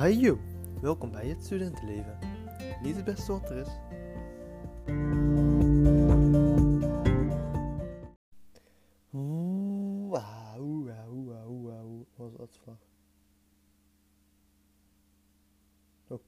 Hajo, welkom bij het studentenleven. Niet het beste wat er is. Oeh, wauw, wauw, wauw. Wat was dat vlak. Oké.